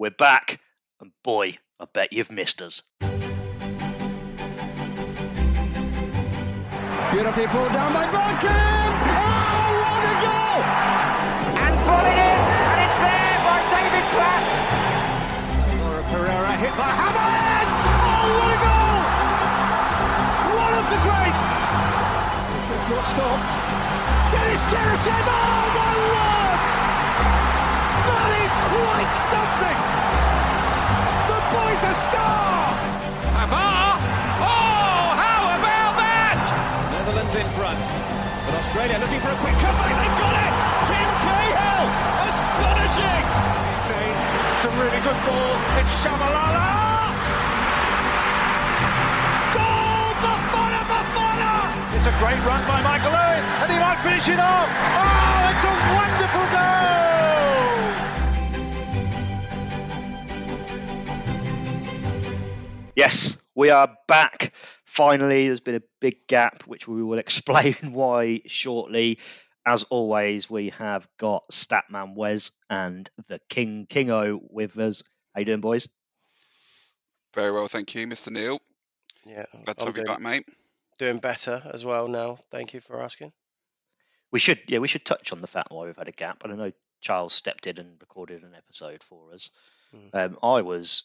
We're back, and boy, I bet you've missed us. Beautifully pulled down by Bergkamp. Oh, what a goal! and volleyed in, and it's there by David Platt. Laura Pereira hit by Hammers. Oh, what a goal! One of the greats. Shot's not stopped. Denis Cheryshev. Oh, my word! That is quite something. The boy's a star. Pavard! Oh, how about that? Netherlands in front. But Australia looking for a quick comeback. They've got it. Tim Cahill. Astonishing. It's a really good ball. It's Shabalala. Goal! Bafana, Bafana. It's a great run by Michael Owen, and he might finish it off. Oh, it's a wonderful goal! Yes, we are back. Finally, there's been a big gap, which we will explain why shortly. As always, we have got Statman Wes and the King Kingo with us. How you doing, boys? Very well, thank you, Mr. Neil. Yeah, Glad to I'm have you doing, back, mate. doing better as well now. Thank you for asking. We should, yeah, we should touch on the fact why we've had a gap. I don't know. Charles stepped in and recorded an episode for us. Mm. Um, I was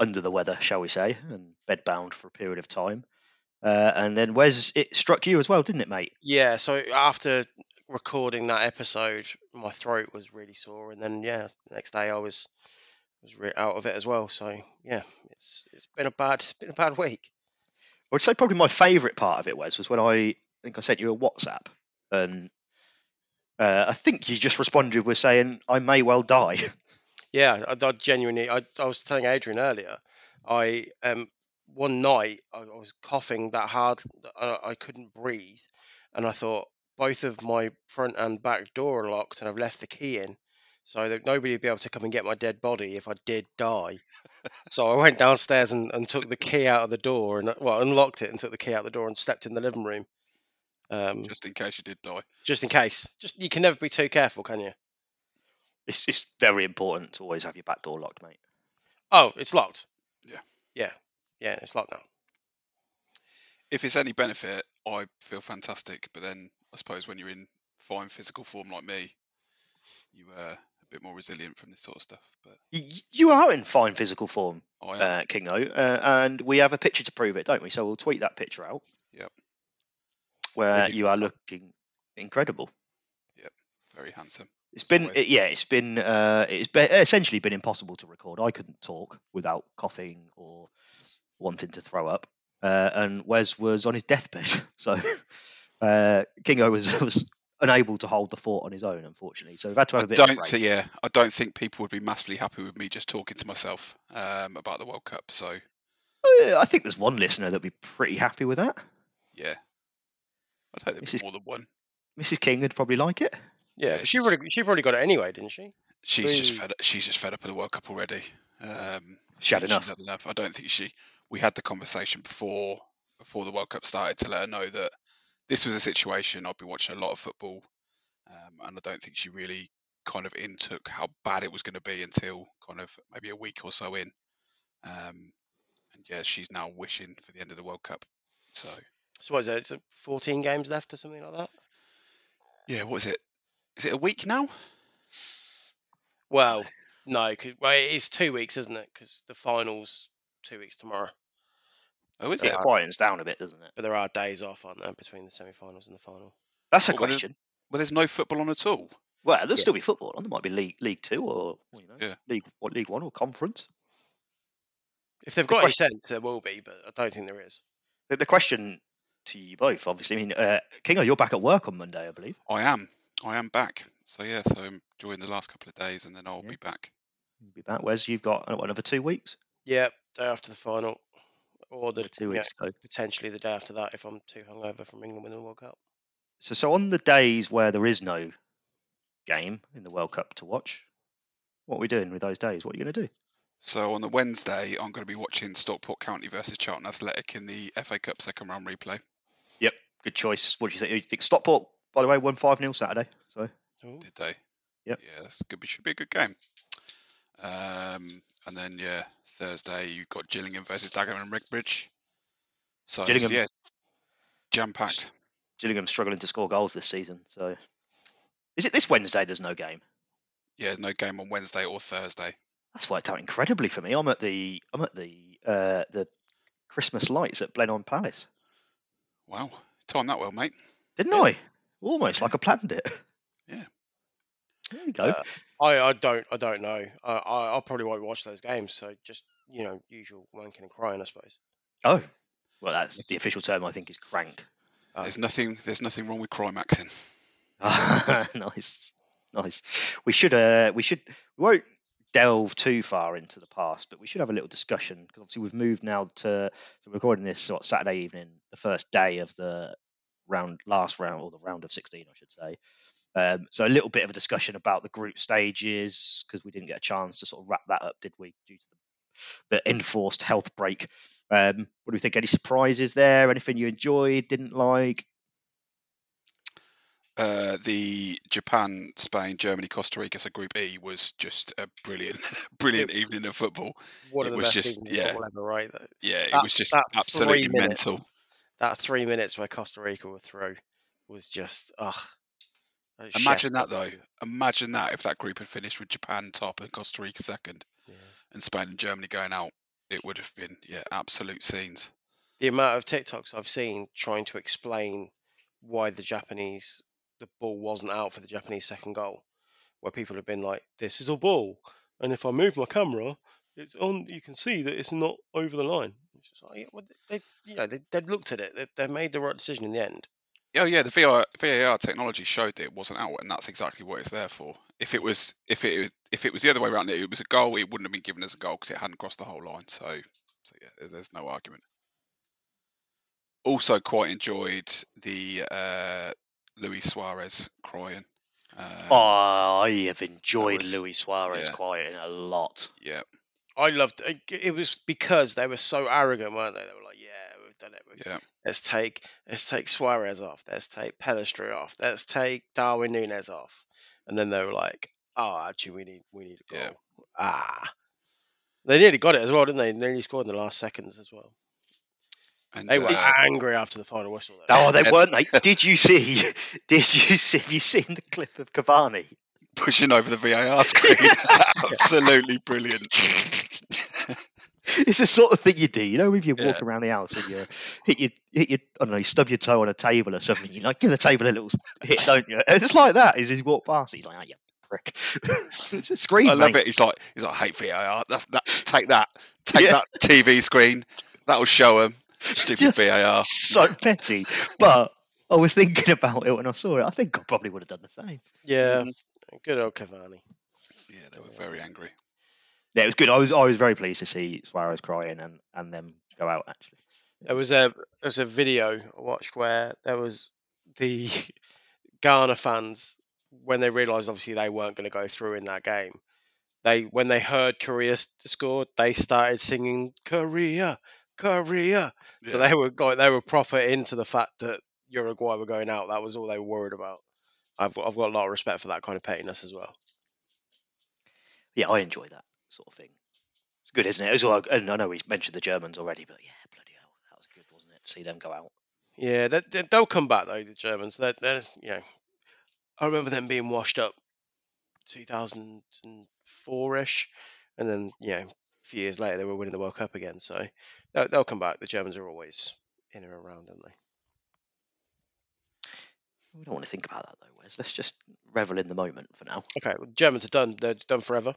under the weather, shall we say, and bedbound for a period of time. Uh, and then Wes, it struck you as well, didn't it, mate? Yeah, so after recording that episode, my throat was really sore, and then yeah, the next day I was was re- out of it as well. So yeah, it's it's been a bad it's been a bad week. I would say probably my favourite part of it was was when I, I think I sent you a WhatsApp, and uh, I think you just responded with saying I may well die. Yeah, I, I genuinely I, I was telling Adrian earlier, I um one night I, I was coughing that hard that I, I couldn't breathe, and I thought both of my front and back door are locked, and I've left the key in, so that nobody would be able to come and get my dead body if I did die. so I went downstairs and, and took the key out of the door and well unlocked it and took the key out the door and stepped in the living room. Um, Just in case you did die. just in case. Just you can never be too careful, can you? It's it's very important to always have your back door locked, mate. Oh, it's locked. Yeah. Yeah. Yeah, it's locked now. If it's any benefit, I feel fantastic. But then I suppose when you're in fine physical form like me, you are a bit more resilient from this sort of stuff. But Y- You are in fine physical form, I am. uh, Kingo, uh, and we have a picture to prove it, don't we? So we'll tweet that picture out. Yep. Where Really you are looking incredible. Yep, very handsome. It's been, it, yeah, it's been, uh, it's be, essentially been impossible to record. I couldn't talk without coughing or wanting to throw up, uh, and Wes was on his deathbed, so uh, Kingo was was unable to hold the fort on his own, unfortunately. So we've had to I have a bit of don't think, yeah, I don't think people would be massively happy with me just talking to myself um, about the World Cup. So Uh, I think there's one listener that'd be pretty happy with that. yeah, I'd hope there'd This be more than one. Mrs. King would probably like it. Yeah, Yeah, she she's- probably she probably got it anyway, didn't she? She's just Boo. fed. She's just fed up with the World Cup already. Um, She had she's enough. had enough. I don't think she. We had the conversation before before the World Cup started to let her know that this was a situation. I'd be watching a lot of football, um, and I don't think she really kind of intook how bad it was going to be until kind of maybe a week or so in. Um, and yeah, she's now wishing for the end of the World Cup. So So what is it? It's uh, 14 games left or something like that. yeah, what is it? Is it a week now? Well, no, 'cause- well, it is two weeks, isn't it? Because the finals two weeks tomorrow. Oh, is It it? quietens down a bit, doesn't it? But there are days off, aren't there, between the semi-finals and the final? That's a Well, question. Well, there's no football on at all. Well, there'll Yeah. still be football on. There might be League League Two or you know Yeah. League what League One or Conference. If they've The got any question- sense, there will be, but I don't think there is. The, the question to you both, obviously, I mean, uh, Kingo, you're back at work on Monday, I believe. I am. I am back. So yeah, so I'm enjoying the last couple of days, and then I'll Yeah. be back. You'll be back. Wes, you've got uh, what, another two weeks. Yeah, day after the final, or the Two you know, weeks. So, potentially the day after that if I'm too hungover from England winning the World Cup. so, so on the days where there is no game in the World Cup to watch, what are we doing with those days? What are you going to do? So on the Wednesday, I'm going to be watching Stockport County versus Charlton Athletic in the FA Cup second round replay. Yep, good choice. What do you think? You think Stockport, by the way, won five 0 Saturday. So Ooh. Did they? Yep. Yeah, that's good. Should be a good game. Um, and then yeah, Thursday you've got Gillingham versus Dagenham and Redbridge. So Gillingham- yeah, jam packed. Gillingham struggling to score goals this season. So, is it this Wednesday? There's no game. Yeah, no game on Wednesday or Thursday. That's worked out incredibly for me. I'm at the I'm at the uh, the Christmas lights at Blenheim Palace. Wow, timed that well, mate. Didn't Yeah. I? Almost like I planned it. Yeah. There you go. Uh, I, I don't I don't know. I, I I probably won't watch those games. So just you know usual wanking and crying I suppose. oh, well, that's the official term. I think is crank. Oh. There's nothing. There's nothing wrong with Crimaxing. nice, nice. We should uh we should we won't delve too far into the past, but we should have a little discussion because obviously we've moved now to so we're recording this what, Saturday evening, the first day of the round, last round or the round of 16, I should say. Um, so a little bit of a discussion about the group stages because we didn't get a chance to sort of wrap that up, did we? Due to the, the enforced health break. Um, what do you think? Any surprises there? Anything you enjoyed, didn't like? Uh, the Japan, Spain, Germany, Costa Rica, so Group E was just a brilliant, brilliant evening of football. One It of the was best just- yeah. ever, right? Though. Yeah, it That- was just absolutely three minutes- mental. That three minutes where Costa Rica were through was just ugh. Imagine that though. Imagine that if that group had finished with Japan top and Costa Rica second, Yeah. and Spain and Germany going out, it would have been yeah, absolute scenes. The amount of TikToks I've seen trying to explain why the Japanese the ball wasn't out for the Japanese second goal, where people have been like, "This is a ball, and if I move my camera, it's on. You can see that it's not over the line." It's just like, yeah, well, they, you know, they they looked at it. They, they made the right decision in the end. Oh yeah, the VAR, VAR technology showed that it wasn't out, and that's exactly what it's there for. If it was, if it if it was the other way around, it was a goal, it wouldn't have been given as a goal because it hadn't crossed the whole line. So, so yeah, there's no argument. Also, quite enjoyed the uh, Luis Suarez crying. Um, Oh, I have enjoyed was- Luis Suarez yeah. quite a lot. Yeah, I loved it. It was because they were so arrogant, weren't they? They were like, "Yeah, we've done it. We've yeah, Let's take let's take Suarez off. Let's take Pelistri off. Let's take Darwin Nunez off. And then they were like, "Oh, actually, we need we need a goal." Yeah. Ah, they nearly got it as well, didn't they? They nearly scored in the last seconds as well. and They were uh, angry after the final whistle. Though. Oh, they weren't they? Did you see? Did you see? Have you seen the clip of Cavani? Pushing over the VAR screen. Absolutely brilliant. It's the sort of thing you do, you know, if you Yeah. walk around the house and you hit your, hit your, I don't know, you stub your toe on a table or something. You like give the table a little hit, don't you? And it's like that. Is he walk past, he's like, "Oh, you prick!" it's a screen. I love it. He's like, he's like, I hate VAR. That, that, take that, take Yeah. that TV screen. That'll show him. Stupid Just VAR. So petty, but I was thinking about it when I saw it. I think I probably would have done the same. yeah, good old Cavani. Yeah, they were very um, angry. Yeah, it was good. I was I was very pleased to see Suarez crying and and them go out. Actually, There was a there was a video I watched where there was the Ghana fans when they realised obviously they weren't going to go through in that game. They when they heard Korea s- scored, they started singing Korea, Korea. So they were like they were proper into the fact that Uruguay were going out. That was all they were worried about. I've I've got a lot of respect for that kind of pettiness as well. yeah, I enjoy that sort of thing. It's good, isn't it? As well, and I know we mentioned the Germans already, but yeah, bloody hell, that was good, wasn't it? To see them go out. Yeah, they, they, they'll come back though. The Germans, they're, they're you know, I remember them being washed up, 2004 ish, and then you know, a few years later they were winning the World Cup again. So they'll, they'll come back. The Germans are always in and around, aren't they? We don't want to think about that though, Wes. Let's just revel in the moment for now. Okay, well, Germans are done. They're done forever.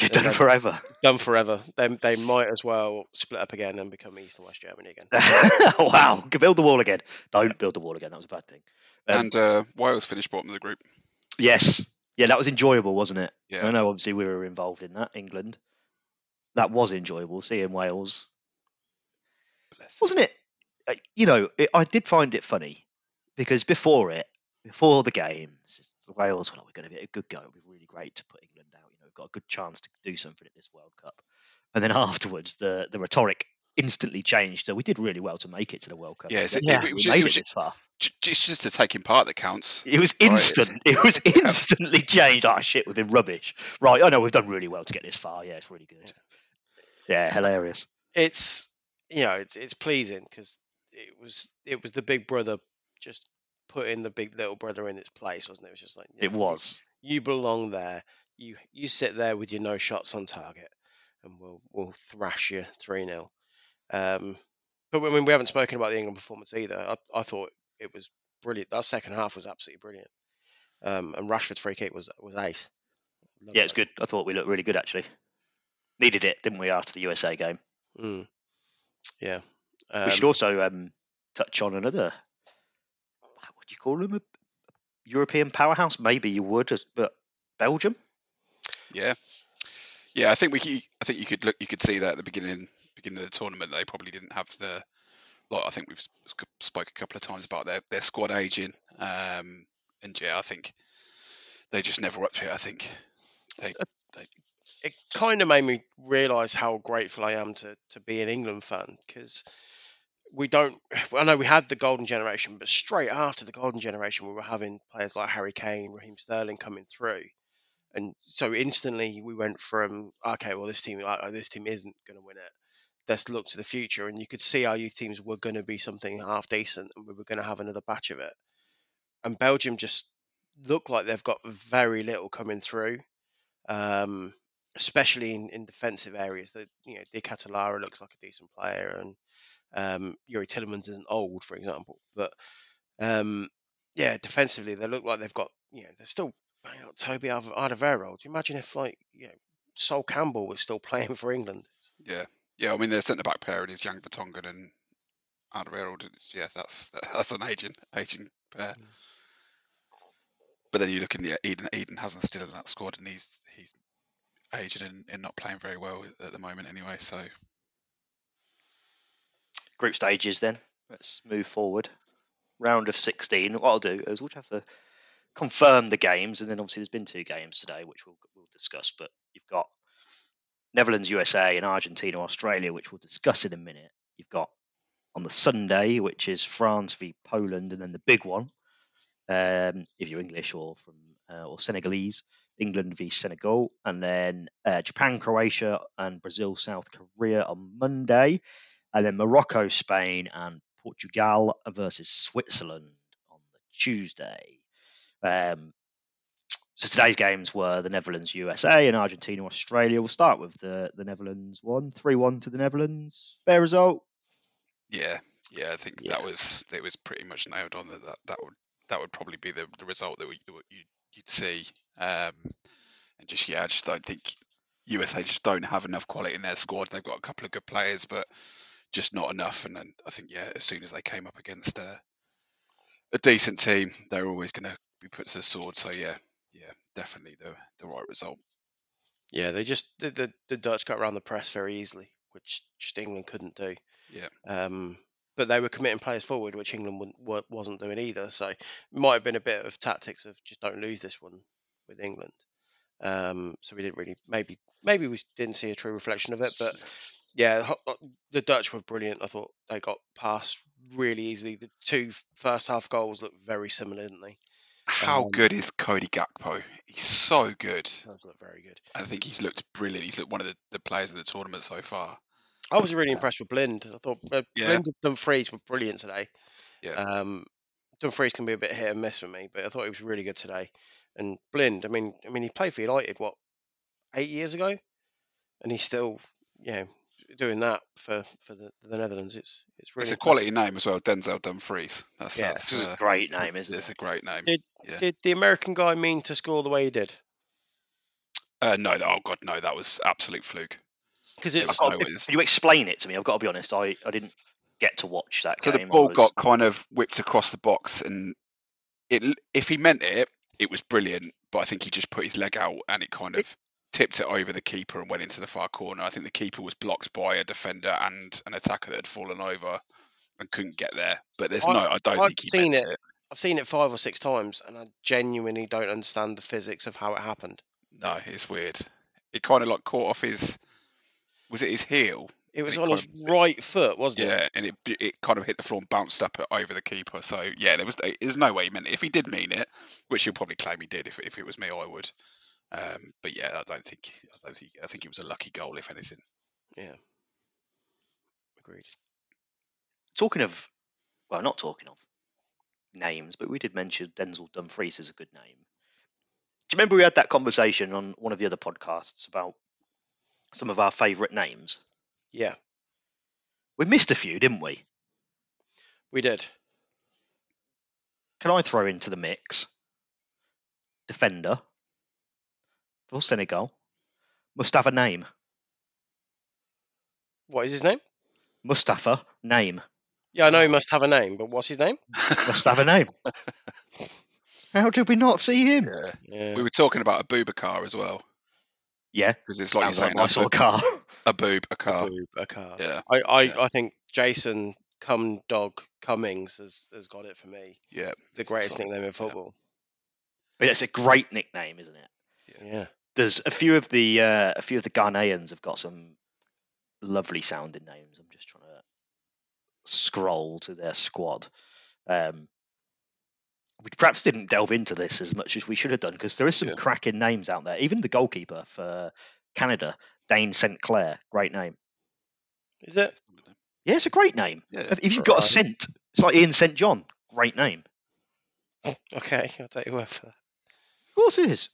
You've They're done it done. forever. Done forever. They they might as well split up again and become East and West Germany again. wow, build the wall again. Don't build the wall again. That was a bad thing. Um, And uh, Wales finished bottom of the group. Yes. Yeah, that was enjoyable, wasn't it? Yeah. I know obviously we were involved in that, England. That was enjoyable, seeing Wales. Bless. Wasn't it? uh, You know, it, I did find it funny because before it, before the games, Wales were like, we're going to get a good go. It'll be really great to put England out. You know, we've got a good chance to do something at this World Cup. And then afterwards, the, the rhetoric instantly changed. So we did really well to make it to the World Cup. Yeah, so I it- it was we ju- it made was it this far. J- j- It's just the taking part that counts. It was Right. instant. It was instantly changed. Oh shit, we've been rubbish. Right, I know we've done really well to get this far. Yeah, it's really good. Yeah, hilarious. it's you know it's it's pleasing because it was it was the big brother just putting the big little brother in its place, wasn't it? It was just like you It was. You belong there. You you sit there with your no shots on target, and we'll we'll thrash you three 0 Um, but I mean, we haven't spoken about the England performance either. I, I thought it was brilliant. That second half was absolutely brilliant. Um, and Rashford's free kick was was ace. Loved Yeah, it's good. I thought we looked really good actually. Needed it, didn't we, after the USA game? Mm. Yeah. we should Um, also um, touch on another. What do you call them? A European powerhouse? Maybe you would, but Belgium. Yeah, yeah. I think we. c- I think you could look. You could see that at the beginning, beginning of the tournament. They probably didn't have the. Like I think we've spoke a couple of times about their their squad aging. Um, and yeah, I think they just never up to it. I think they. it kind of made me realise how grateful I am to to be an England fan because we don't. I know we had the golden generation, but straight after the golden generation, we were having players like Harry Kane, Raheem Sterling coming through, and so instantly we went from okay, well this team, uh, this team isn't going to win it. Let's look to the future, and you could see our youth teams were going to be something half decent, and we were going to have another batch of it. And Belgium just look like they've got very little coming through. Um, especially in, in defensive areas. That you know, De Ketelaere looks like a decent player, and um, Youri Tielemans isn't old, for example. But um, yeah, defensively they look like they've got you know they're still banging out Toby Alder- Alderweireld. Do you imagine if like you know Sol Campbell was still playing for England? Yeah, yeah. I mean, their centre back pair is Jan Vertonghen and Alderweireld. Yeah, that's that's an aging aging pair. Mm. But then you look in the Eden. Eden Hazard's still in that squad, and he's he's aging and, and not playing very well at the moment anyway. So Group stages. Then let's move forward. Round of sixteen. What I'll do is we'll have to confirm the games, and then obviously there's been two games today, which we'll we'll discuss. But you've got Netherlands, USA, and Argentina, Australia, which we'll discuss in a minute. You've got on the Sunday, which is France v Poland, and then the big one, um, if you're English or from uh, or Senegalese, England v Senegal, and then uh, Japan, Croatia, and Brazil, South Korea on Monday, and then Morocco, Spain, and Portugal versus Switzerland on the Tuesday. Um, so today's games were the Netherlands, USA, and Argentina, Australia. We'll start with the the Netherlands one, three one to the Netherlands. Fair result. yeah, yeah. I think Yeah. that was it was pretty much nailed on that that, that would that would probably be the, the result that we, you you'd see. Um, and just yeah, I just don't think USA just don't have enough quality in their squad. They've got a couple of good players, but just not enough. And then I think yeah, as soon as they came up against a a decent team, they're always going to be put to the sword. So yeah, yeah, definitely the the right result. Yeah, they just the, the the Dutch got around the press very easily, which just England couldn't do. Yeah. Um, but they were committing players forward, which England wasn't doing either. So it might have been a bit of tactics of just don't lose this one with England. Um, so we didn't really maybe maybe we didn't see a true reflection of it, but yeah, ho- the Dutch were brilliant. I thought they got past really easily. The two first half goals looked very similar, didn't they? How Um, good is Cody Gakpo? He's so good. Looked very good. I think he's looked brilliant. He's looked one of the, the players of the tournament so far. I was really impressed with Blind. I thought uh, Yeah. Blind and Dumfries were brilliant today. Yeah. Um, Dumfries can be a bit hit and miss for me, but I thought he was really good today. And Blind, I mean, I mean, he played for United what eight years ago, and he's still, you know, doing that for for the, the Netherlands. It's it's really it's a impressive. quality name as well, Denzel Dumfries. That's, Yeah. that's This is uh, a great name, isn't it's it? It's a great name. Did, yeah. did the American guy mean to score the way he did? Uh, no, oh god, no, that was absolute fluke. Because it's no if- Can you explain it to me? I've got to be honest. I, I didn't get to watch that So the game. I ball was- got kind of whipped across the box, and it if he meant it, it was brilliant. But I think he just put his leg out, and it kind of tipped it over the keeper and went into the far corner. I think the keeper was blocked by a defender and an attacker that had fallen over and couldn't get there. But there's I- no, I don't I've think he seen meant it. it. I've seen it five or six times, and I genuinely don't understand the physics of how it happened. No, it's weird. It kind of like caught off his. Was it his heel? It was it on his of- right foot, wasn't it? Yeah, and it it kind of hit the floor and bounced up over the keeper. So yeah, there was there's no way he meant it. If he did mean it, which he'll probably claim he did, if if it was me, I would. Um, but yeah, I don't think I don't think I think it was a lucky goal, if anything. Yeah. Agreed. Talking of, well, not talking of names, but we did mention Denzel Dumfries is a good name. Do you remember we had that conversation on one of the other podcasts about some of our favourite names? Yeah, We missed a few, didn't we? we did. Can I throw into the mix? Defender for Senegal must have a name. What is his name? Mustafa name Yeah, I know he must have a name, but what's his name? must have a name. How did we not see him? Yeah, Yeah. we were talking about a Bubakar as well Yeah, because it's like sounds you're like saying my a, sort of car. a boob, a car. Boob, a car. Yeah, I, I, Yeah. I think Jason Cum Dog Cummings has, has got it for me. yeah, The greatest solid- nickname in yeah. football. It's a great nickname, isn't it? Yeah. There's a few of the uh, a few of the Ghanaians have got some lovely sounding names. I'm just trying to scroll to their squad. Um, we perhaps didn't delve into this as much as we should have done because there is some Yeah. cracking names out there. Even the goalkeeper for Canada, Dayne St Clair, great name. Is it? Yeah, it's a great name. Yeah, If you've got a Right. scent, it's like Ian St John, great name. Okay, I'll take your word for that. Of course it is.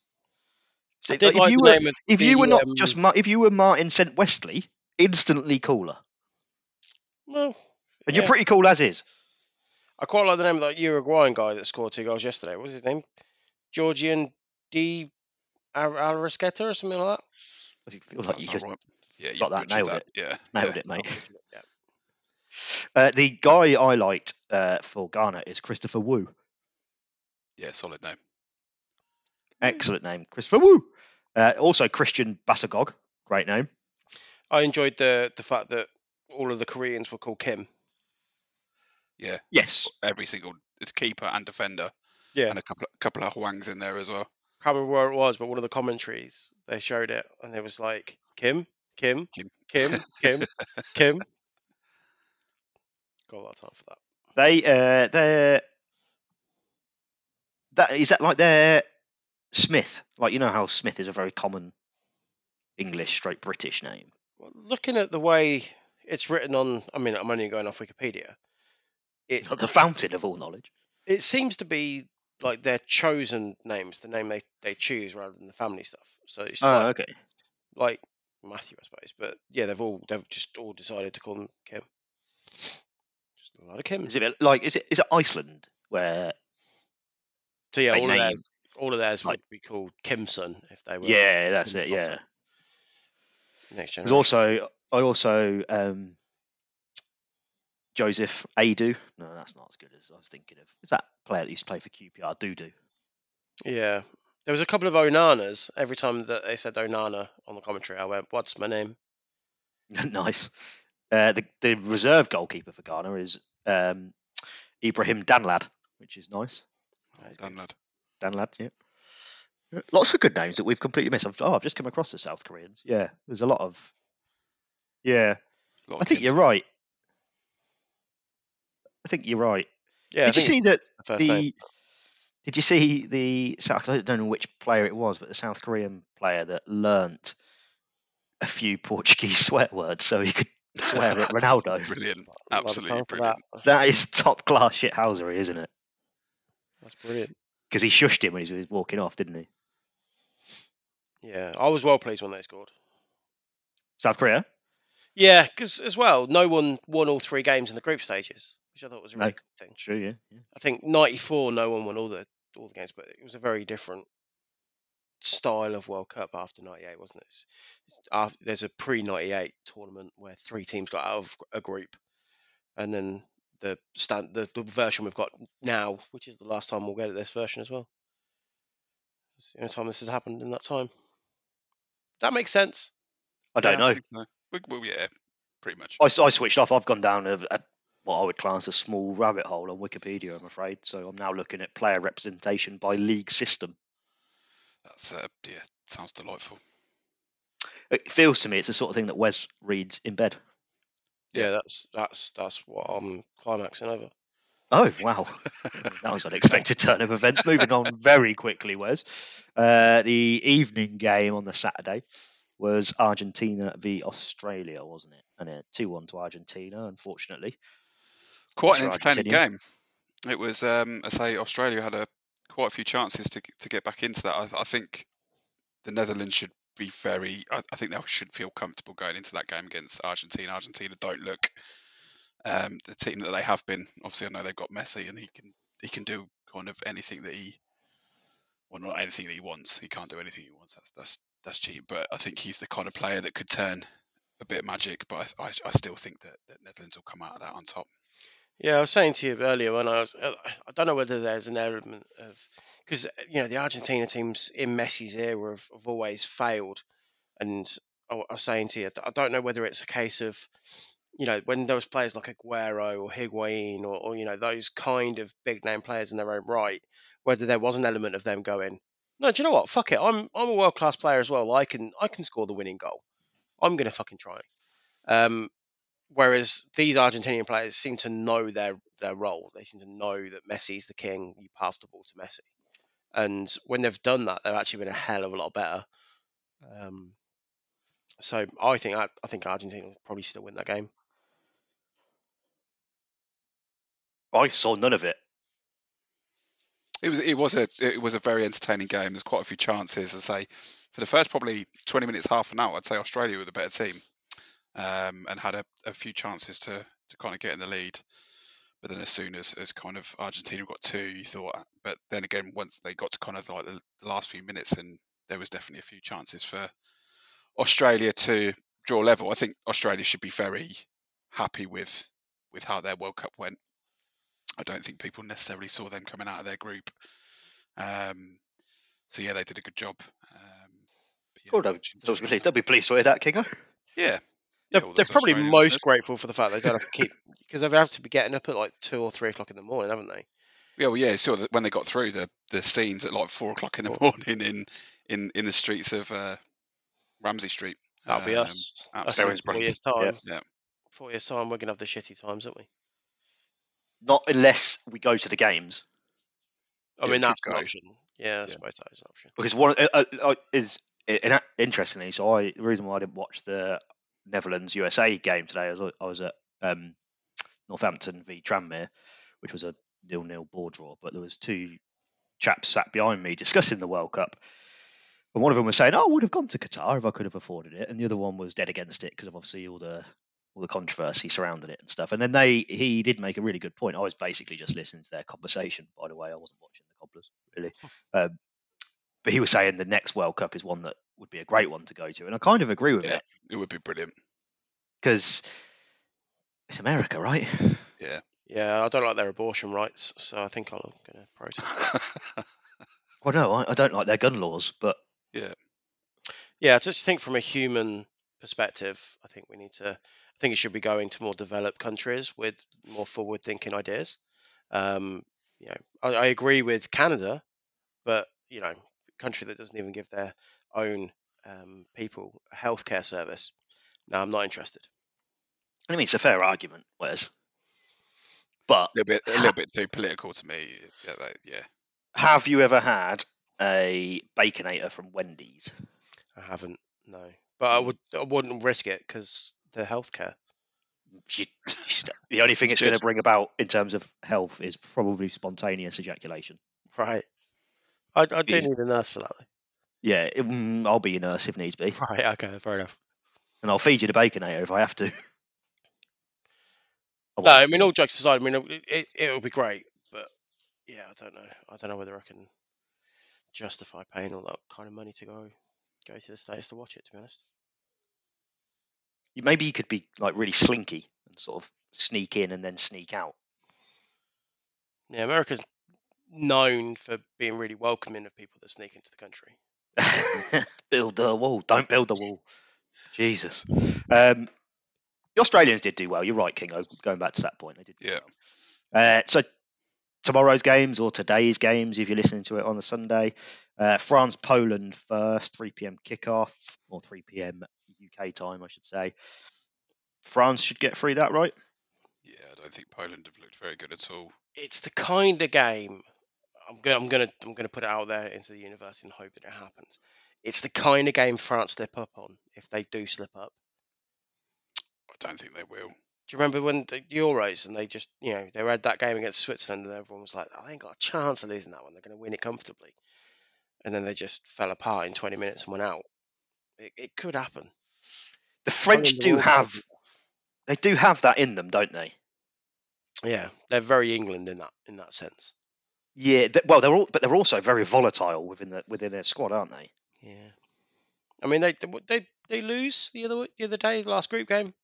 I Like, did if like you were name of if you were not um, just Mar- if you were Martin St Wesley, instantly cooler. Well, And yeah. you're pretty cool as is. I quite like the name of that Uruguayan guy that scored two goals yesterday. What was his name? Giorgian D. Ar- Arrascaeta or something like that? It feels like you just right. Yeah, you got that, nailed that. it. Yeah, nailed yeah. it, mate. Yeah. Uh, the guy I liked uh, for Ghana is Christopher Wooh. Yeah, solid name. Excellent name, Christopher Wooh. Uh, also Christian Bassogog, great name. I enjoyed the the fact that all of the Koreans were called Kim. Yeah, Yes, every single it's keeper and defender, Yeah. and a couple of, couple of Hwangs in there as well. can't remember where it was, but one of the commentaries they showed it, and it was like Kim, Kim, Kim. Kim, Kim, Kim. Got a lot of time for that. they uh, they're that is that like their Smith. Like you know how Smith is a very common English straight British name. Well, looking at the way it's written on, I mean, I'm only going off Wikipedia. It The fountain of all knowledge. it seems to be like their chosen names, the name they, they choose rather than the family stuff. So it's Oh, like, okay. like Matthew, I suppose. But yeah, they've all they've just all decided to call them Kim. Just a lot of Kims. Is it like is it is it Iceland where So yeah, all of name- theirs, all of theirs like- would be called Kimson if they were. yeah that's Kim it yeah. Potter. Next There's also I also um Joseph Aidoo. No, that's not as good as I was thinking of. Is that player that used to play for QPR? Dudu. Yeah. There was a couple of Onanas. Every time that they said Onana on the commentary, I went, "What's my name?" nice. Uh, the the reserve goalkeeper for Ghana is um, Ibrahim Danlad, which is nice. That is Done, good. lad. Yeah. Yeah, Lots of good names that we've completely missed. I've, oh, I've just come across the South Koreans. Yeah, there's a lot of. Yeah, Lot I think Kims. you're right. I think you're right. Yeah. I Did you see that the name. did you see the South? I don't know which player it was, but the South Korean player that learnt a few Portuguese swear words so he could swear at Ronaldo. Brilliant. A lot of Absolutely brilliant. That. That is top class shithousery, isn't it? That's brilliant. Because he shushed him when he was walking off, didn't he? Yeah, I was well pleased when they scored. South Korea. Yeah, because as well, no one won all three games in the group stages, which I thought was a No. really good thing. True, yeah. yeah. I think '94, no one won all the all the games, but it was a very different style of World Cup after '98, wasn't it? It's there's a pre-'98 tournament where three teams got out of a group, and then the stand the, the version we've got now, which is the last time we'll get at this version as well. It's the only time this has happened in that time. That makes sense. I don't Yeah, know. think so. We- Well, yeah, pretty much. I, I switched off. I've gone down a, a what I would class a small rabbit hole on Wikipedia. I'm afraid. So I'm now looking at player representation by league system. That's uh, yeah, sounds delightful. It feels to me it's the sort of thing that Wes reads in bed. Yeah, that's that's that's what I'm climaxing over. Oh wow, that was an unexpected turn of events. Moving on very quickly, Wes. Uh, the evening game on the Saturday was Argentina v Australia, wasn't it? And a two-one to Argentina, unfortunately. Quite an entertaining game. It was, um, I say, Australia had a quite a few chances to to get back into that. I, I think the Netherlands should be very. I, I think they should feel comfortable going into that game against Argentina. Argentina don't look um, the team that they have been. Obviously, I know they've got Messi, and he can he can do kind of anything that he. Well, not anything that he wants. He can't do anything he wants. That's that's that's cheap. But I think he's the kind of player that could turn a bit of magic. But I, I, I still think that, that Netherlands will come out of that on top. Yeah, I was saying to you earlier when I was, uh, I don't know whether there's an element of because you know the Argentina teams in Messi's era have, have always failed, and I, I was saying to you, I don't know whether it's a case of you know when those players like Aguero or Higuain or, or you know those kind of big name players in their own right, whether there was an element of them going, no, do you know what? Fuck it, I'm I'm a world class player as well. I can I can score the winning goal. I'm gonna fucking try. Um, whereas these Argentinian players seem to know their their role. They seem to know that Messi's the king. You pass the ball to Messi, and when they've done that, they've actually been a hell of a lot better. Um, so I think I, I think Argentina will probably still win that game. I saw none of it. It was it was a it was a very entertaining game. There's quite a few chances. I say for the first probably 20 minutes, half an hour, I'd say Australia were the better team, um, and had a, a few chances to to kind of get in the lead. But then as soon as, as kind of Argentina got two, you thought. But then again, once they got to kind of like the, the last few minutes, and there was definitely a few chances for Australia to draw level. I think Australia should be very happy with with how their World Cup went. I don't think people necessarily saw them coming out of their group. Um, so yeah, they did a good job. Um, yeah, Oh, no, Argentina- they'll be, they'll be pleased with that, Kingo. yeah, They're, yeah, they're probably Australian most listeners. grateful for the fact they don't have to keep because they've have to be getting up at like two or three o'clock in the morning, haven't they? Yeah, well, yeah. So that when they got through the the scenes at like four o'clock in the morning in in in the streets of uh, Ramsey Street. That'll be Um, us. Us in four years time. Yeah. Yeah. Four years time, we're gonna have the shitty times, aren't we? Not unless we go to the games, I Yeah, mean, that's an option. Yeah, I Yeah. suppose that is an option. because one uh, uh, uh, is in, interestingly. So I the reason why I didn't watch the Netherlands USA game today I I was at um, Northampton v Tranmere, which was a nil-nil board draw, but there was two chaps sat behind me discussing the World Cup. And one of them was saying, "Oh, I would have gone to Qatar if I could have afforded it," and the other one was dead against it because of obviously all the all the controversy surrounding it and stuff. And then they he did make a really good point. I was basically just listening to their conversation. By the way, I wasn't watching the cobblers really. Um, but he was saying the next World Cup is one that would be a great one to go to, and I kind of agree with Yeah. it It would be brilliant. because it's America, right? Yeah, Yeah, I don't like their abortion rights, so I think I'm going to protest. Well, no, I, I don't like their gun laws, but Yeah, Yeah, I just think from a human perspective, I think we need to. I think it should be going to more developed countries with more forward-thinking ideas. Um, you know, I, I agree with Canada, but you know, a country that doesn't even give their own um, people a healthcare service. No, I'm not interested. I mean it's a fair argument, Wes. But a little bit, a little bit too political to me. Yeah, they, yeah. have you ever had a baconator from Wendy's? I haven't. No, but I would. I wouldn't risk it because the healthcare. You- the only thing it's going to bring about in terms of health is probably spontaneous ejaculation. Right. I, I do Is- need a nurse for that. Yeah, it- mm, I'll be your nurse if needs be. Right. Okay. Fair enough. and I'll feed you the baconator if I have to. I No, I won't. mean, all jokes aside, I mean, it, it, it would be great, but yeah, I don't know. I don't know whether I can justify paying all that kind of money to go go to the states to watch it. To be honest, You- maybe you could be like really slinky and sort of sneak in and then sneak out. yeah, America's known for being really welcoming of people that sneak into the country. Build the wall. Don't build the wall. Jesus. Um, the Australians did do well. You're right, Kingo. Going back to that point, they did. Do Yeah. well. Uh, so tomorrow's games or today's games, if you're listening to it on a Sunday, uh, France Poland first, 3 p.m. kickoff or 3 p.m. UK time, I should say. France should get through that, right? Yeah, I don't think Poland have looked very good at all. It's the kind of game. I'm gonna, I'm gonna, I'm gonna put it out there into the universe and hope that it happens. It's the kind of game France slip up on if they do slip up. I don't think they will. Do you remember when the Euros and they just, you know, they had that game against Switzerland and everyone was like, oh, I ain't got a chance of losing that one. They're going to win it comfortably. And then they just fell apart in 20 minutes and went out. It, it could happen. The French do have they do have that in them, don't they? Yeah, they're very England in that in that sense. Yeah. th- well, they're all, but they're also very volatile within the within their squad, aren't they? Yeah. I mean, they they they lose the other the other day, the last group game.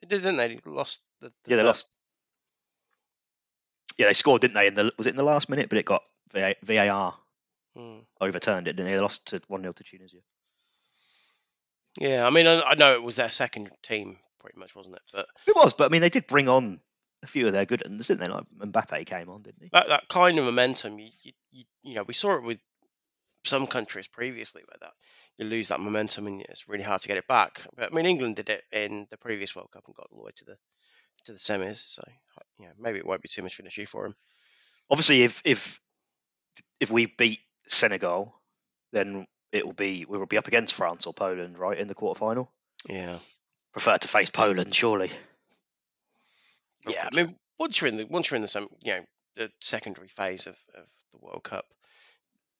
They did, didn't they? Lost. The, the Yeah, they lost. Yeah, they scored, didn't they? In the was it in the last minute? But it got VA, VAR Mm. overturned it, didn't they? They lost to one 0 to Tunisia. Yeah, I mean, I, I know it was their second team, pretty much, wasn't it? But It was, but I mean, they did bring on a few of their good ones, didn't they? Like Mbappe came on, didn't he? that that kind of momentum, you you, you, you know, we saw it with some countries previously where that you lose that momentum and it's really hard to get it back. But I mean, England did it in the previous World Cup and got all the way to the to the semis. So you know, maybe it won't be too much of an issue for him. Obviously, if if if we beat Senegal, then it will be we will be up against France or Poland, right, in the quarterfinal. Yeah, Prefer to face Poland, surely. Yeah. I mean, once you're in the once you're in the some you know the secondary phase of, of the World Cup,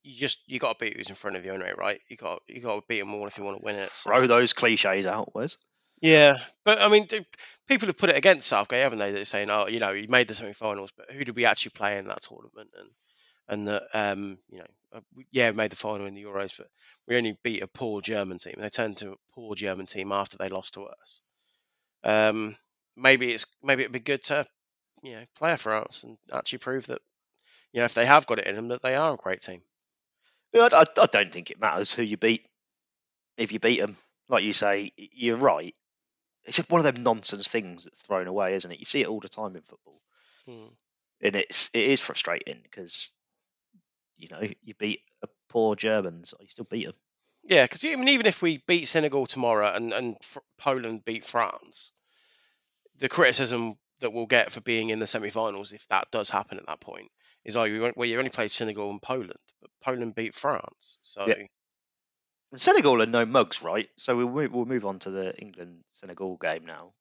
you just you got to beat who's in front of you anyway, right? You got you got to beat them all if you want to win it. So. Throw those cliches out, Wes. Yeah, but I mean, people have put it against Southgate, haven't they? They're saying, "Oh, you know, he made the semi-finals, but who did we actually play in that tournament?" And and that, um, you know, uh, yeah, we made the final in the Euros, but we only beat a poor German team. They turned to a poor German team after they lost to us. Um, maybe it's maybe it'd be good to, you know, play for France and actually prove that, you know, if they have got it in them, that they are a great team. I, I, I don't think it matters who you beat. If you beat them, like you say, you're right. It's just one of them nonsense things that's thrown away, isn't it? You see it all the time in football, Hmm. and it's it is frustrating because you know you beat a poor Germans, you still beat them. Yeah, because even even if we beat Senegal tomorrow and and Fr- Poland beat France, the criticism that we'll get for being in the semi-finals, if that does happen at that point, is oh, you, well, you only played Senegal and Poland, but Poland beat France, so Yeah. And Senegal are no mugs, right? So we'll move, we'll move on to the England Senegal game now.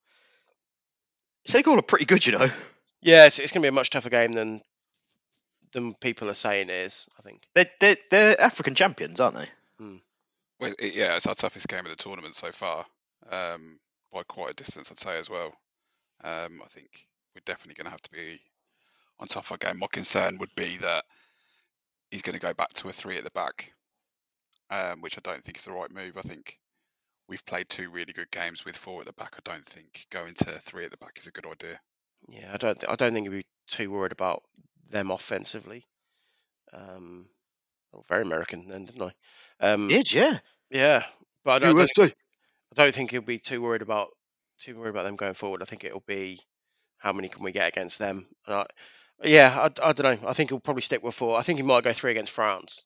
Senegal are pretty good, you know. yeah, it's, it's going to be a much tougher game than than people are saying it is. I think. They're they're, they're African champions, aren't they? Well, it, yeah, it's our toughest game of the tournament so far, um, by quite a distance, I'd say as well. Um, I think we're definitely going to have to be on top of our game. My concern would be that he's going to go back to a three at the back, um, which I don't think is the right move. I think we've played two really good games with four at the back. I don't think going to three at the back is a good idea. Yeah, I don't th- I don't think he'd be too worried about them offensively. Um, oh, very American then, didn't I? Um, Did yeah. Yeah, but I don't, I don't, USA. I don't think he'll be too worried about too worried about them going forward. I think it'll be how many can we get against them. And I, yeah, I, I don't know. I think he'll probably stick with four. I think he might go three against France.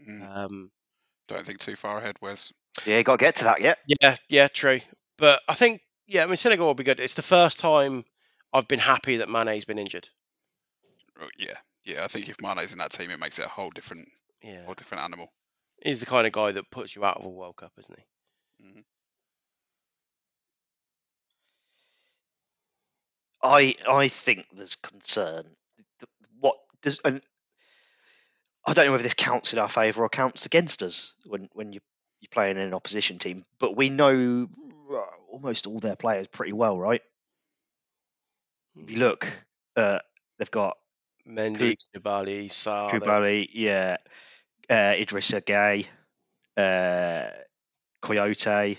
Mm, Um, don't think too far ahead, Wes. Yeah, got to get to that yet. yeah, yeah, true. But I think yeah, I mean Senegal will be good. It's the first time I've been happy that Mane's been injured. Oh, Yeah, yeah. I think if Mane's in that team, it makes it a whole different, Yeah, whole different animal. he's the kind of guy that puts you out of a World Cup, isn't he? I I think there's concern. What does and I don't know whether this counts in our favour or counts against us when when you you're playing in an opposition team. But we know uh, almost all their players pretty well, right? If you look, uh, they've got Mendy, Sarr. they're- Koulibaly, yeah, uh, Idrissa Gueye, uh, Kouyaté.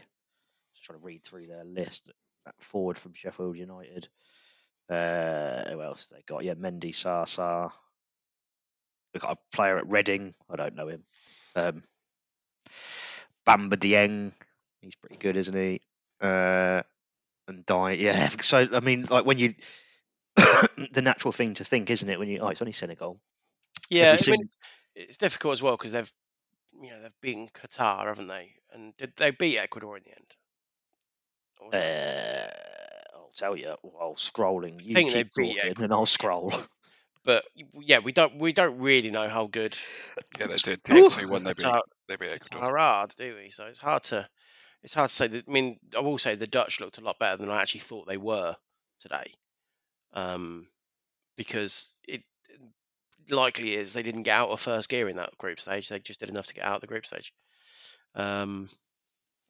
Just trying to read through their list. That Forward from Sheffield United. Uh, who else they got? Yeah, Mendy, Sarr. They've got a player at Reading. I don't know him. Um, Bamba Dieng. He's pretty good, isn't he? Uh, and Die. Yeah. So I mean, like when you, the natural thing to think, isn't it? When you, oh, it's only Senegal. Yeah, I mean, it's difficult as well because they've, you know, they've beaten Qatar, haven't they? And did they beat Ecuador in the end? Or Uh, I'll tell you while scrolling. You think they keep beat talking, Ecuador. and I'll scroll. But yeah, we don't we don't really know how good Yeah, they did. Ooh. Yeah, two one. They beat. Qatar, They beat Ecuador. Qatar are, do we? So it's hard to it's hard to say. That, I mean, I will say the Dutch looked a lot better than I actually thought they were today, um, because it likely is they didn't get out of first gear in that group stage. They just did enough to get out of the group stage. Um,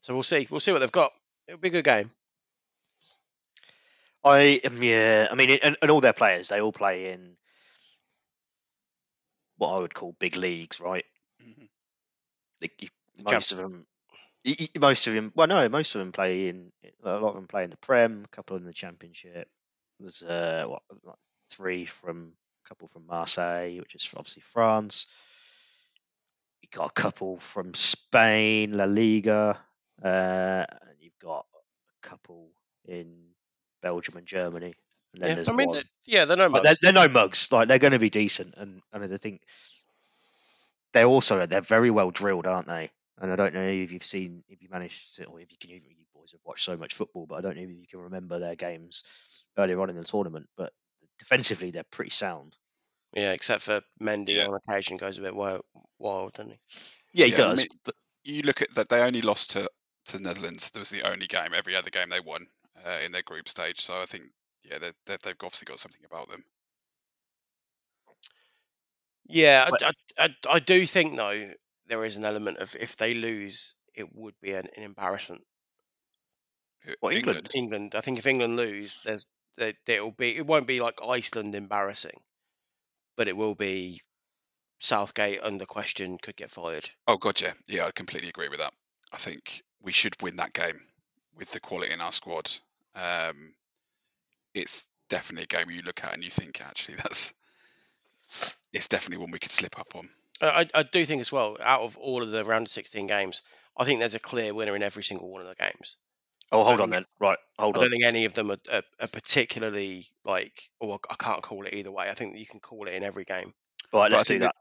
so we'll see. We'll see what they've got. It'll be a good game. I um, yeah, I mean, and, and all their players, they all play in what I would call big leagues, right? Mhm. Champ- most of them, most of them. Well, no, most of them play in. A lot of them play in the Prem, a couple in the Championship. There's uh, what, like three from a couple from Marseille, which is obviously France. You got a couple from Spain, La Liga, uh, and you've got a couple in Belgium and Germany. And then Yeah, there's I mean, one. yeah, they're no But they're, mugs. they're no mugs. Like they're going to be decent, and and I think they're also they're very well drilled, aren't they? And I don't know if you've seen if you managed to, or if you can even you boys have watched so much football, but I don't know if you can remember their games earlier on in the tournament. But defensively, they're pretty sound. Yeah, except for Mendy Yeah. on occasion goes a bit wild, wild doesn't he? Yeah, he Yeah, I does. mean- but You look at that. They only lost to to Netherlands. That was the only game. Every other game they won uh, in their group stage. So I think yeah, they they they've obviously got something about them. Yeah, I, I, I, I do think though there is an element of if they lose, it would be an, an embarrassment. What, England? England, I think if England lose, there's there, it'll be it won't be like Iceland embarrassing, but it will be Southgate under question could get fired. Oh god, yeah, yeah, I completely agree with that. I think we should win that game with the quality in our squad. Um, it's definitely a game you look at and you think actually that's it's definitely one we could slip up on. I, I I do think as well. Out of all of the round of 16 games, I think there's a clear winner in every single one of the games. oh, hold on then. Right, hold I on. I don't think any of them are, are, are particularly like, or I can't call it either way. I think that you can call it in every game. Right, let's do think that.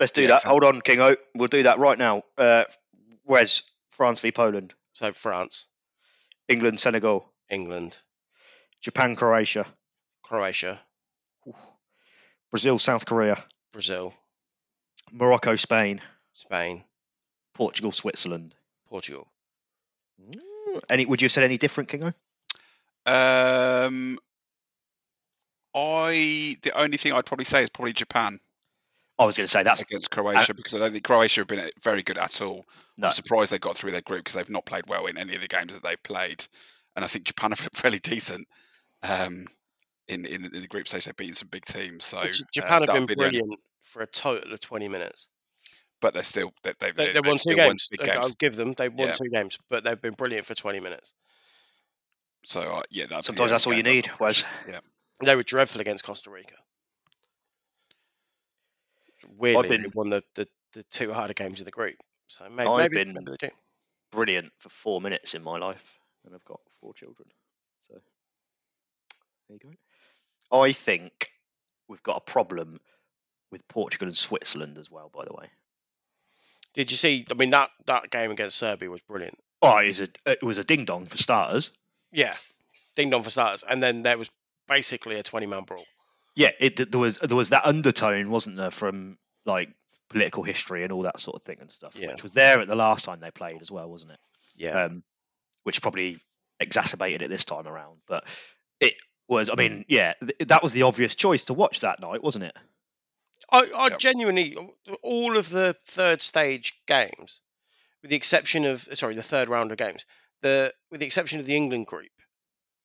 Let's do yeah, that. exactly. Hold on, Kingo. We'll do that right now. Uh, Wes, France v Poland, So France, England, Senegal, England, Japan, Croatia, Croatia, Brazil, South Korea, Brazil, Morocco, Spain, Spain, Portugal, Switzerland. Portugal. Mm, Any? Would you have said any different, Kingo? Um, I the only thing I'd probably say is probably Japan I was going to say that's against Croatia because I don't think Croatia have been very good at all. no. I'm surprised they got through their group because they've not played well in any of the games that they've played, and I think Japan have looked fairly decent. Um, in, in in the group stage, they've beaten some big teams. So J- uh, Japan have that been would only- brilliant for a total of 20 minutes. but they're still they, they've, They, they, they have won two still won games. I'll give them. They won Yeah. two games, but they've been brilliant for 20 minutes. So uh, yeah, that'd be the Sometimes that's all you need, Was Yeah, They were dreadful against Costa Rica. Weirdly, they been- won the, the, the two harder games of the group. So maybe, I've maybe, been- maybe they brilliant for four minutes in my life, and I've got four children. So there you go. I think we've got a problem with Portugal and Switzerland as well. By the way, Did you see? I mean, that, that game against Serbia was brilliant. oh, it was a it was a ding dong for starters. Yeah, ding dong for starters, and then there was basically a 20 man brawl. Yeah, it there was there was that undertone, wasn't there, from like political history and all that sort of thing and stuff, Yeah. which was there at the last time they played as well, wasn't it? Yeah, um, which probably exacerbated it this time around. But it was, I hmm. mean, yeah, th- that was the obvious choice to watch that night, wasn't it? I, I genuinely all of the third stage games, with the exception of sorry, the third round of games, the with the exception of the England group,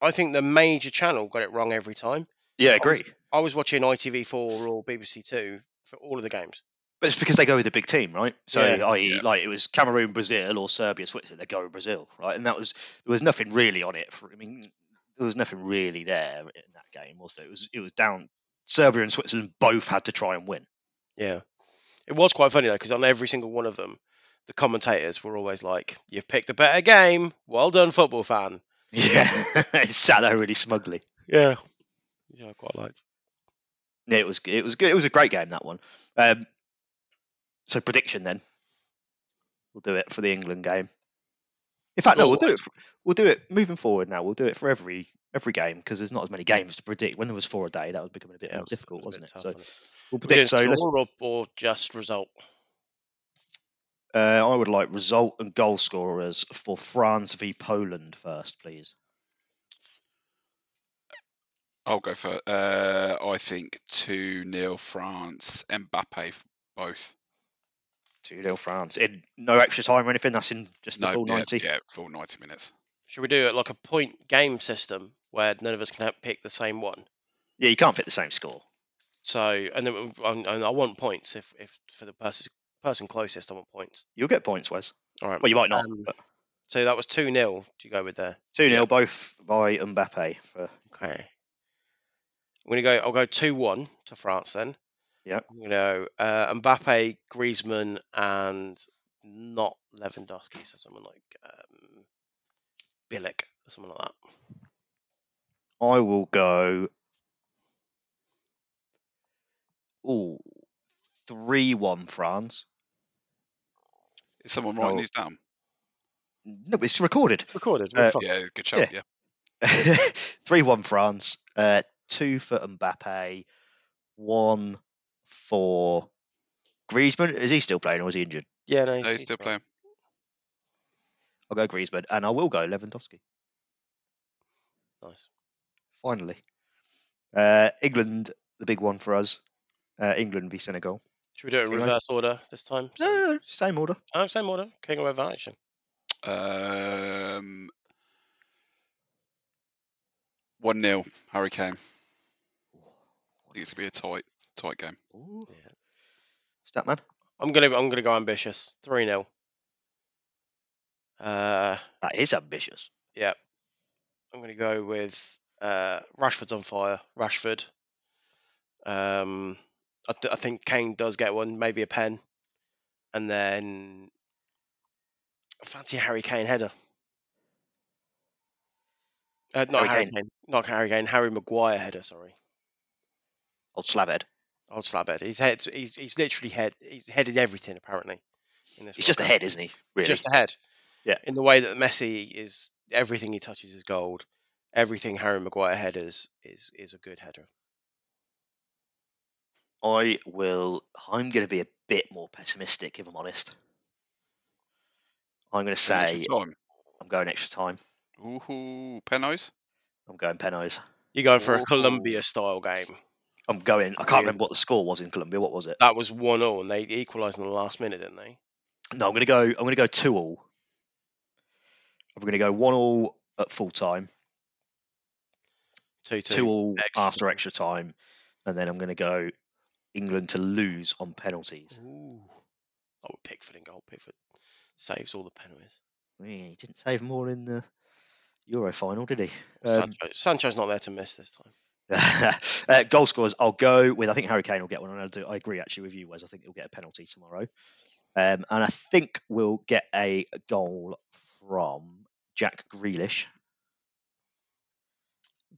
I think the major channel got it wrong every time. Yeah, agree. I was watching ITV4 or BBC Two for all of the games. But it's because they go with a big team, right? So, Yeah. i.e., Yeah. like it was Cameroon, Brazil, or Serbia, Switzerland. They go with Brazil, right? And that was there was nothing really on it. For I mean, there was nothing really there in that game, was there? It was it was down. Serbia and Switzerland both had to try and win. Yeah, it was quite funny though because on every single one of them, the commentators were always like, "You've picked a better game. Well done, football fan." Yeah, it sat there really smugly. Yeah, yeah, I quite liked. Yeah, it was it was good. It was a great game that one. Um, so prediction then. We'll do it for the England game. In fact, no, we'll do it. For, we'll do it moving forward. Now we'll do it for every every game because there's not as many games to predict. When there was four a day, that was becoming a bit Yeah, more was- difficult, was a wasn't it? tough, So it? we'll predict. So let's, score or, or just result? uh, I would like result and goal scorers for France v Poland first, please. I'll go for. Uh, I think two 0 France. Mbappe f- both. Two 0 France. In no extra time or anything. That's in just the No, full yeah, ninety. yeah, full ninety minutes. Should we do it like a point game system where none of us can have, pick the same one? Yeah, you can't pick the same score. So, and then and and I want points if, if for the person person closest, I want points. You'll get points, Wes. All right. Well, you might not. Um, but So that was two 0 Do you go with there? two 0 yeah. both by Mbappe. For Okay. I'm gonna go. I'll go two one to France then. Yep. I'm uh, Mbappe, Griezmann, and not Lewandowski, so someone like um, Bilic or someone like that. I will go. Ooh, three one France. Is someone writing No. these down? No, it's recorded. It's recorded. Uh. Yeah, good shout. yeah. Yeah. Three one France. Uh, two for Mbappe. One for Griezmann. Is he still playing or is he injured? Yeah, no, No, he's still playing. I'll go Griezmann and I will go Lewandowski. Nice. Finally, uh, England, the big one for us. Uh, England v Senegal. Should we do it in Anyway. reverse order this time? No, no, no, same order. Oh, same order. King of action. Um, one 0 Harry Kane. I think it's gonna be a tight, tight game. Ooh. Yeah. Statman. I'm gonna I'm gonna go ambitious. Three 0 Uh, That is ambitious. yeah. I'm gonna go with uh, Rashford's on fire. Rashford. Um, I, th- I think Kane does get one, maybe a pen, and then I fancy Harry Kane header. Uh, not Harry Harry, Kane. Kane. not Harry Kane. Harry Maguire header. Sorry, Old slabhead. old slabhead. He's head. He's he's literally head. He's headed everything apparently. In this He's just Cup. ahead, isn't he? Really? Just ahead. Yeah. In the way that Messi is, everything he touches is gold. Everything Harry Maguire headers is is a good header. I will. I'm going to be a bit more pessimistic, if I'm honest. I'm going to say extra time. I'm going extra time. Ooh, penos. I'm going Penos. You're going for a Ooh. Colombia style game. I'm going. I can't remember what the score was in Colombia. What was it? That was one all, and they equalised in the last minute, didn't they? No, I'm going to go. I'm going to go two all. I'm going to go one all at full time, Two two. two all extra after extra time, and then I'm going to go England to lose on penalties. Ooh. Oh, Pickford in goal. Pickford saves all the penalties. Yeah, he didn't save more in the Euro final, did he? Um, Sancho, Sancho's not there to miss this time. uh, goal scorers, I'll go with. I think Harry Kane will get one, and I, do, I agree actually with you, Wes. I think he'll get a penalty tomorrow, um, and I think we'll get a goal from Jack Grealish.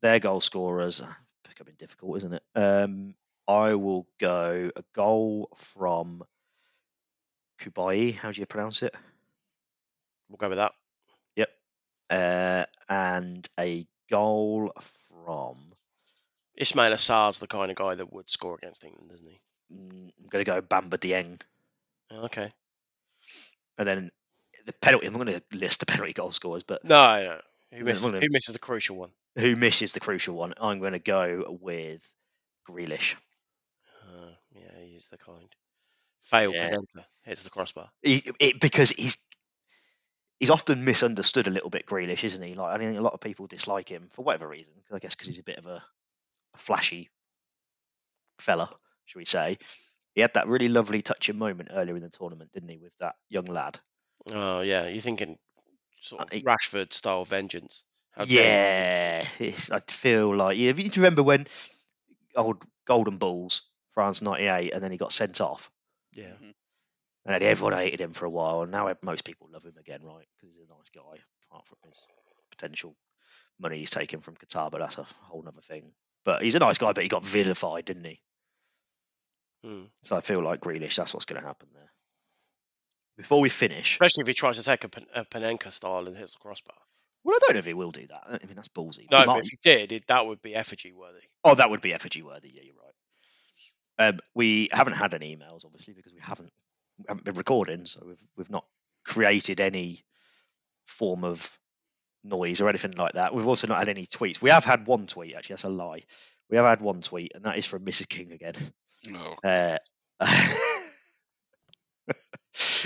Their goal scorers becoming difficult, isn't it? Um, I will go a goal from Kubai. How do you pronounce it? We'll go with that. Yep. Uh, and a goal from. Ismaila Sarr's the kind of guy that would score against England, isn't he? mm, I'm going to go Bamba Dieng. Oh, Okay. And then the penalty, I'm going to list the penalty goal scorers, but No, no. Who misses, then- who misses the crucial one? who misses the crucial one? I'm going to go with Grealish. Uh, yeah, he's the kind. Failed Yeah. Panenka hits the crossbar. He, it, because he's he's often misunderstood a little bit, Grealish, isn't he? Like I think a lot of people dislike him for whatever reason. I guess because he's a bit of a flashy fella, should we say? He had that really lovely touching moment earlier in the tournament, didn't he, with that young lad? Oh yeah, you're thinking sort of think- Rashford style vengeance. How yeah, it's, I feel like yeah. Do you remember when old Golden Balls France '98, and then he got sent off, Yeah. Mhm. and everyone hated him for a while, and now most people love him again, right? Because he's a nice guy, apart from his potential money he's taken from Qatar, but that's a whole other thing. But he's a nice guy, but he got vilified, didn't he? Hmm. So I feel like Grealish, that's what's going to happen there. Before we finish, Especially if he tries to take a, a Panenka style and hits the crossbar. Well, I don't know if he will do that. I mean, that's ballsy. No, but if he did, it, that would be effigy worthy. Oh, that would be effigy worthy. Yeah, you're right. Um, we haven't had any emails, obviously, because we haven't we haven't been recording, so we've we've not created any form of noise or anything like that. We've also not had any tweets. We have had one tweet, actually. That's a lie. We have had one tweet, and that is from Mrs. King again. No. Uh,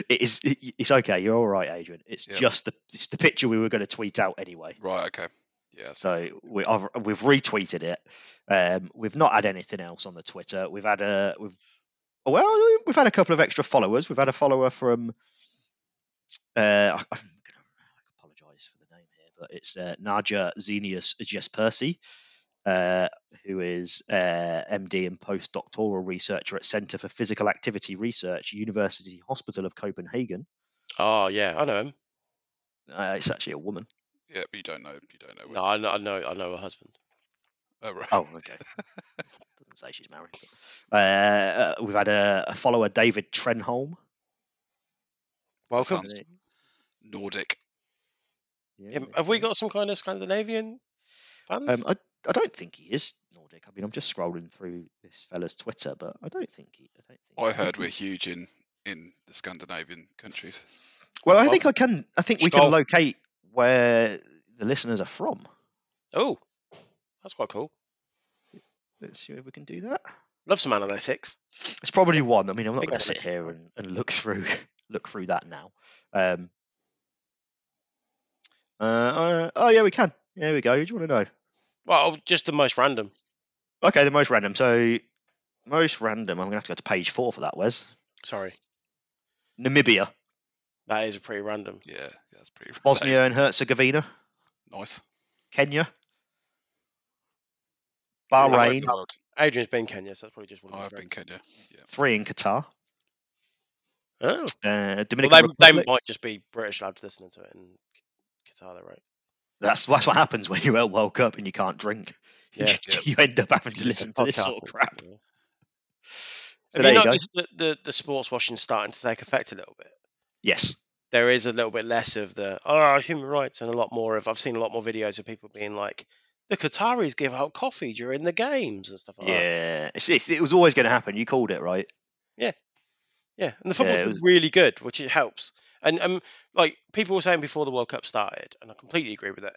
it is. it- It's okay. You're all right, Adrian. It's Yeah. just the it's the picture we were going to tweet out anyway. Right. Okay. Yeah. So we, I've, we've retweeted it. Um, we've not had anything else on the Twitter. We've had a we've well we've had a couple of extra followers. We've had a follower from. Uh, I, I'm gonna apologise for the name here, but it's uh, Naja Zenius Jespersi, uh, who is uh, MD and postdoctoral researcher at Centre for Physical Activity Research, University Hospital of Copenhagen. Oh yeah, I know him. Uh, it's actually a woman. yeah, but you don't know. You don't know. No, I know, I know, I know her husband. Oh, right. Oh, okay. Doesn't say she's married. But, uh, uh, we've had a, a follower, David Trenholm. Welcome. Nordic. Yeah, have we got some kind of Scandinavian fans? Um, I, I don't think he is Nordic. I mean, I'm just scrolling through this fella's Twitter, but I don't think he. I don't think. I he heard is. we're huge in in the Scandinavian countries. Well, I think I can. I think we can locate where the listeners are from. oh, that's quite cool. Let's see if we can do that. Love some analytics. It's probably one. I mean, I'm not going to sit here and, and look through look through that now. Um, uh, uh, oh yeah, we can. Yeah, There we go. Who do you want to know? Well, just the most random. Okay, the most random. So, most random. I'm gonna have to go to page four for that. Wes Sorry, Namibia, that is a pretty random. Yeah, yeah that's pretty. that is Bosnia and Herzegovina, Nice. Kenya, Bahrain. Adrian's been Kenya, so that's probably just one of his I've been. Kenya. Yeah. three in Qatar, Oh. uh, Well, Dominican they, they Republic. might just be British lads listening to it in Though, right? That's that's what happens when you're at World Cup and you can't drink. You, Yeah. you end up having to listen to this sort of crap. yeah. So Have there you you noticed that the, the sports washing starting to take effect a little bit? Yes. There is a little bit less of the oh human rights and a lot more of I've seen a lot more videos of people being like the Qataris give out coffee during the games and stuff like that. Yeah. It's, it's, it was always going to happen. You called it right. Yeah, yeah. and the football it been was- really good, which it helps. And um, like people were saying before the World Cup started, and I completely agree with it.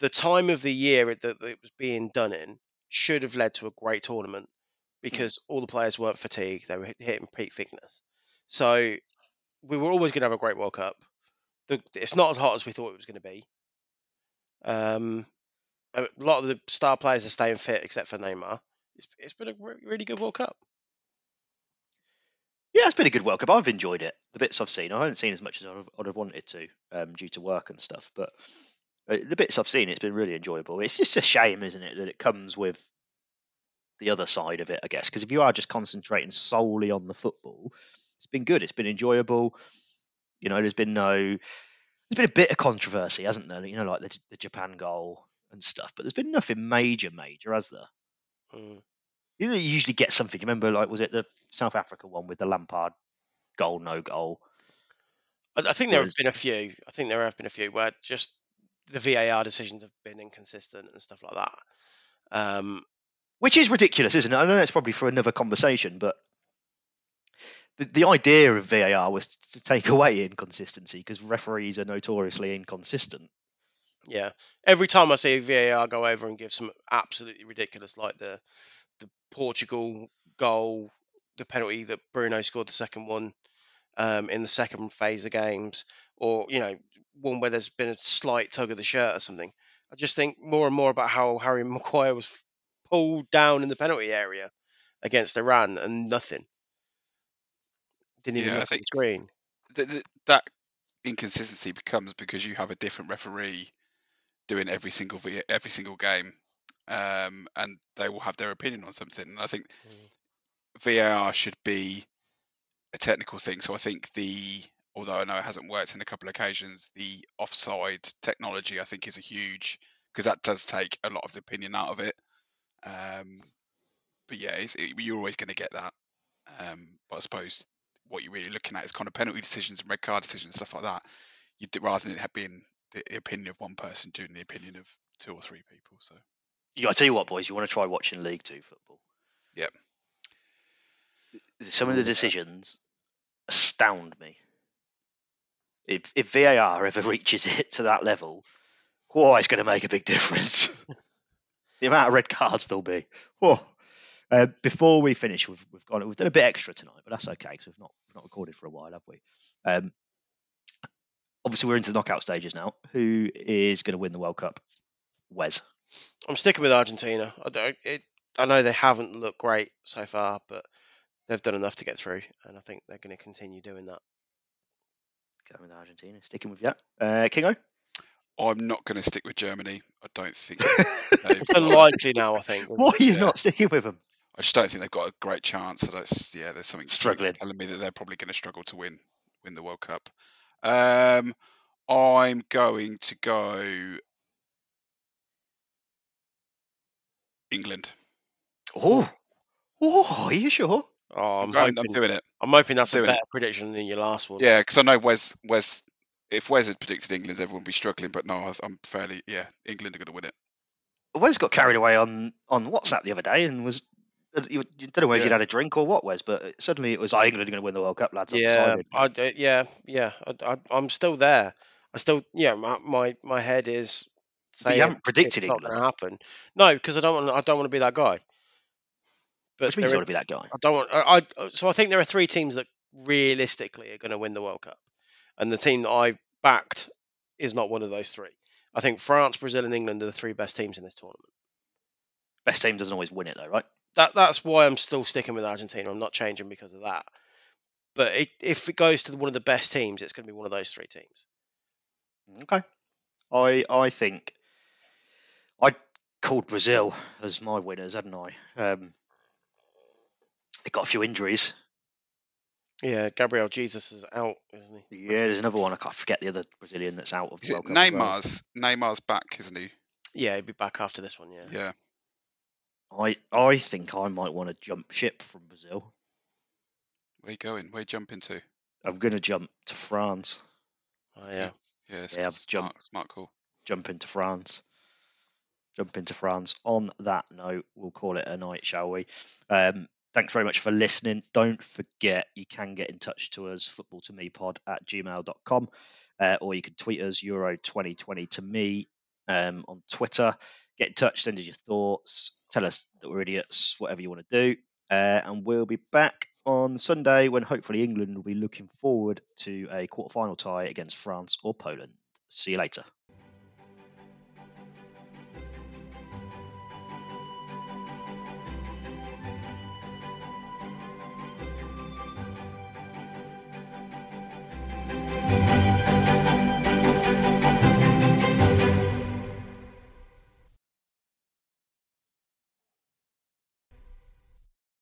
The time of the year that, that it was being done in should have led to a great tournament because all the players weren't fatigued; they were hitting peak fitness. So we were always going to have a great World Cup. It's not as hot as we thought it was going to be. Um, a lot of the star players are staying fit, except for Neymar. It's, it's been a re- really good World Cup. Yeah, it's been a good World Cup. I've enjoyed it. The bits I've seen, I haven't seen as much as I'd have, I'd have wanted to, um, due to work and stuff. But uh, the bits I've seen, it's been really enjoyable. It's just a shame, isn't it, that it comes with the other side of it, I guess. Because if you are just concentrating solely on the football, it's been good. It's been enjoyable. You know, there's been no, there's been a bit of controversy, hasn't there? You know, like the, the Japan goal and stuff. But there's been nothing major, major, has there? Mm. You usually get something. You remember, like, was it the South Africa one with the Lampard goal, no goal? I, I think there have been a few. I think there have been a few where just the VAR decisions have been inconsistent and stuff like that. Um, Which is ridiculous, isn't it? I know that's probably for another conversation, but the, the idea of VAR was to take away inconsistency because referees are notoriously inconsistent. yeah, every time I see VAR go over and give some absolutely ridiculous, like the Portugal goal, the penalty that Bruno scored the second one um, in the second phase of games, or you know one where there's been a slight tug of the shirt or something. I just think more and more about how Harry Maguire was pulled down in the penalty area against Iran and nothing. Didn't even Yeah, I look at the screen. Th- th- that inconsistency becomes because you have a different referee doing every single every single game, um, and they will have their opinion on something. And I think VAR should be a technical thing. So I think the although I know it hasn't worked in a couple of occasions, the offside technology I think is a huge because that does take a lot of the opinion out of it. Um, but yeah, it's, it, you're always going to get that. Um, but I suppose what you're really looking at is kind of penalty decisions and red card decisions and stuff like that. You rather than it being the opinion of one person doing the opinion of two or three people. So I tell you what, boys, you want to try watching League Two football. Yep. Some of the decisions astound me. If if VAR ever reaches it to that level, whoa, it's going to make a big difference. the amount of red cards there'll be. Whoa. Uh, before we finish, we've we've gone we've done a bit extra tonight, but that's okay because we've not we've not recorded for a while, have we? Um, obviously, we're into the knockout stages now. Who is going to win the World Cup? Wes. I'm sticking with Argentina. I, don't, it, I know they haven't looked great so far, but they've done enough to get through, and I think they're going to continue doing that. Going with Argentina. Sticking with that. Uh, Kingo. I'm not going to stick with Germany. I don't think. It's unlikely now, I think. Why are you Yeah. not sticking with them? I just don't think they've got a great chance. So that's yeah, there's something Struggling. telling me that they're probably going to struggle to win win the World Cup. Um, I'm going to go England. Oh, oh, are you sure? Oh, I'm I'm, going- I'm doing it. I'm hoping that's a doing it. better prediction than your last one. Yeah, because I know Wes Wes. If Wes had predicted England, everyone would be struggling. But no, I was- I'm fairly yeah. England are going to win it. Wes got carried away on on WhatsApp the other day and was. uh, You, you don't know whether you'd had a drink or what, Wes, but suddenly it was "Oh, England are going to win the World Cup, lads. Yeah, decided." I, d- yeah, yeah. I, I, I'm still there. I still, yeah. My my, my head is. But you haven't predicted it's not going to happen. No, because I don't want. I don't want to be that guy. But Which means you want to be that guy. I don't want. I, I uh, so I think there are three teams that realistically are going to win the World Cup, and the team that I backed is not one of those three. I think France, Brazil, and England are the three best teams in this tournament. Best team doesn't always win it, though, right? That that's why I'm still sticking with Argentina. I'm not changing because of that. But it, if it goes to one of the best teams, it's going to be one of those three teams. Mm, okay. I I think I called Brazil as my winners, hadn't I? Um, they got a few injuries. Yeah, Gabriel Jesus is out, isn't he? Yeah, there's another one. I can't forget the other Brazilian that's out of Is the it World Cup. as well. Neymar's? Neymar's back, isn't he? Yeah, he'll be back after this one. Yeah. Yeah. I I think I might want to jump ship from Brazil. Where you going? Where you jumping to? I'm going to jump to France. Oh, yeah. Yeah, it's Yeah, smart, jumped. smart call. Jump into France. Jump into France. On that note, we'll call it a night, shall we? Um, thanks very much for listening. Don't forget you can get in touch to us, football to me pod at gmail.com, uh, or you can tweet us Euro 2020 to me um, on Twitter. Get in touch, send us your thoughts, tell us that we're idiots, whatever you want to do. Uh, and we'll be back on Sunday when hopefully England will be looking forward to a quarter-final tie against France or Poland. See you later.